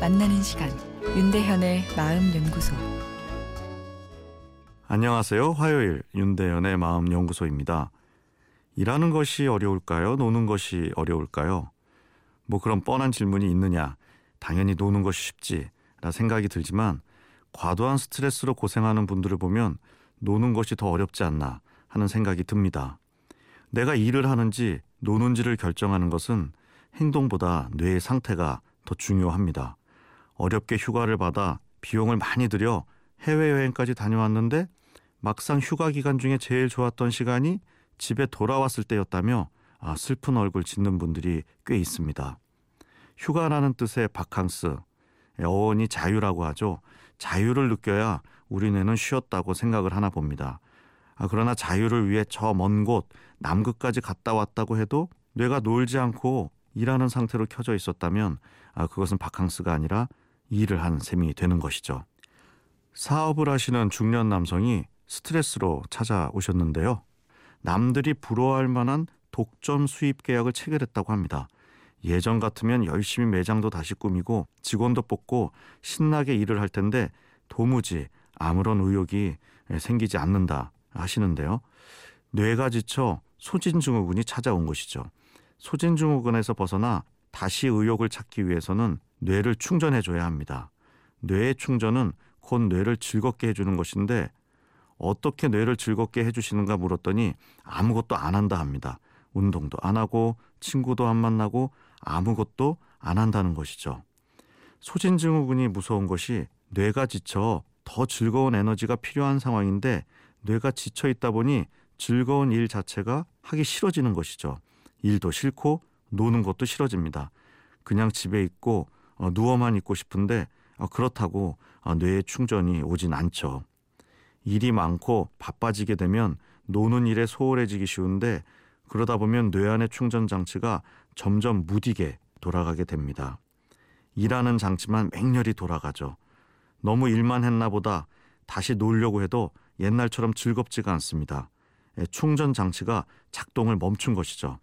만나는 시간 윤대현의 마음 연구소 안녕하세요. 화요일 윤대현의 마음 연구소입니다. 일하는 것이 어려울까요? 노는 것이 어려울까요? 뭐 그런 뻔한 질문이 있느냐? 당연히 노는 것이 쉽지. 라 생각이 들지만 과도한 스트레스로 고생하는 분들을 보면 노는 것이 더 어렵지 않나 하는 생각이 듭니다. 내가 일을 하는지 노는지를 결정하는 것은 행동보다 뇌의 상태가 더 중요합니다. 어렵게 휴가를 받아 비용을 많이 들여 해외여행까지 다녀왔는데 막상 휴가 기간 중에 제일 좋았던 시간이 집에 돌아왔을 때였다며 아, 슬픈 얼굴 짓는 분들이 꽤 있습니다. 휴가라는 뜻의 바캉스, 어원이 자유라고 하죠. 자유를 느껴야 우리 뇌는 쉬었다고 생각을 하나 봅니다. 아, 그러나 자유를 위해 저 먼 곳 남극까지 갔다 왔다고 해도 뇌가 놀지 않고 일하는 상태로 켜져 있었다면 아, 그것은 바캉스가 아니라 일을 한 셈이 되는 것이죠. 사업을 하시는 중년 남성이 스트레스로 찾아오셨는데요. 남들이 부러워할 만한 독점 수입 계약을 체결했다고 합니다. 예전 같으면 열심히 매장도 다시 꾸미고 직원도 뽑고 신나게 일을 할 텐데 도무지 아무런 의욕이 생기지 않는다 하시는데요. 뇌가 지쳐 소진증후군이 찾아온 것이죠. 소진증후군에서 벗어나 다시 의욕을 찾기 위해서는 뇌를 충전해줘야 합니다. 뇌의 충전은 곧 뇌를 즐겁게 해주는 것인데 어떻게 뇌를 즐겁게 해주시는가 물었더니 아무것도 안 한다 합니다. 운동도 안 하고 친구도 안 만나고 아무것도 안 한다는 것이죠. 소진증후군이 무서운 것이 뇌가 지쳐 더 즐거운 에너지가 필요한 상황인데 뇌가 지쳐 있다 보니 즐거운 일 자체가 하기 싫어지는 것이죠. 일도 싫고 노는 것도 싫어집니다. 그냥 집에 있고 어, 누워만 있고 싶은데 어, 그렇다고 어, 뇌의 충전이 오진 않죠. 일이 많고 바빠지게 되면 노는 일에 소홀해지기 쉬운데 그러다 보면 뇌 안의 충전 장치가 점점 무디게 돌아가게 됩니다. 일하는 장치만 맹렬히 돌아가죠. 너무 일만 했나 보다 다시 놀려고 해도 옛날처럼 즐겁지가 않습니다. 예, 충전 장치가 작동을 멈춘 것이죠.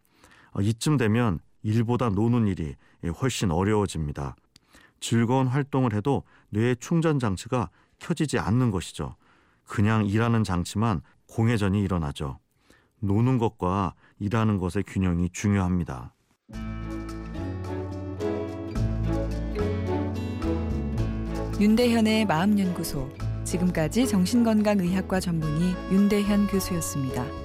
어, 이쯤 되면 일보다 노는 일이 예, 훨씬 어려워집니다. 즐거운 활동을 해도 뇌의 충전 장치가 켜지지 않는 것이죠. 그냥 일하는 장치만 공회전이 일어나죠. 노는 것과 일하는 것의 균형이 중요합니다. 윤대현의 마음연구소 지금까지 정신건강의학과 전문의 윤대현 교수였습니다.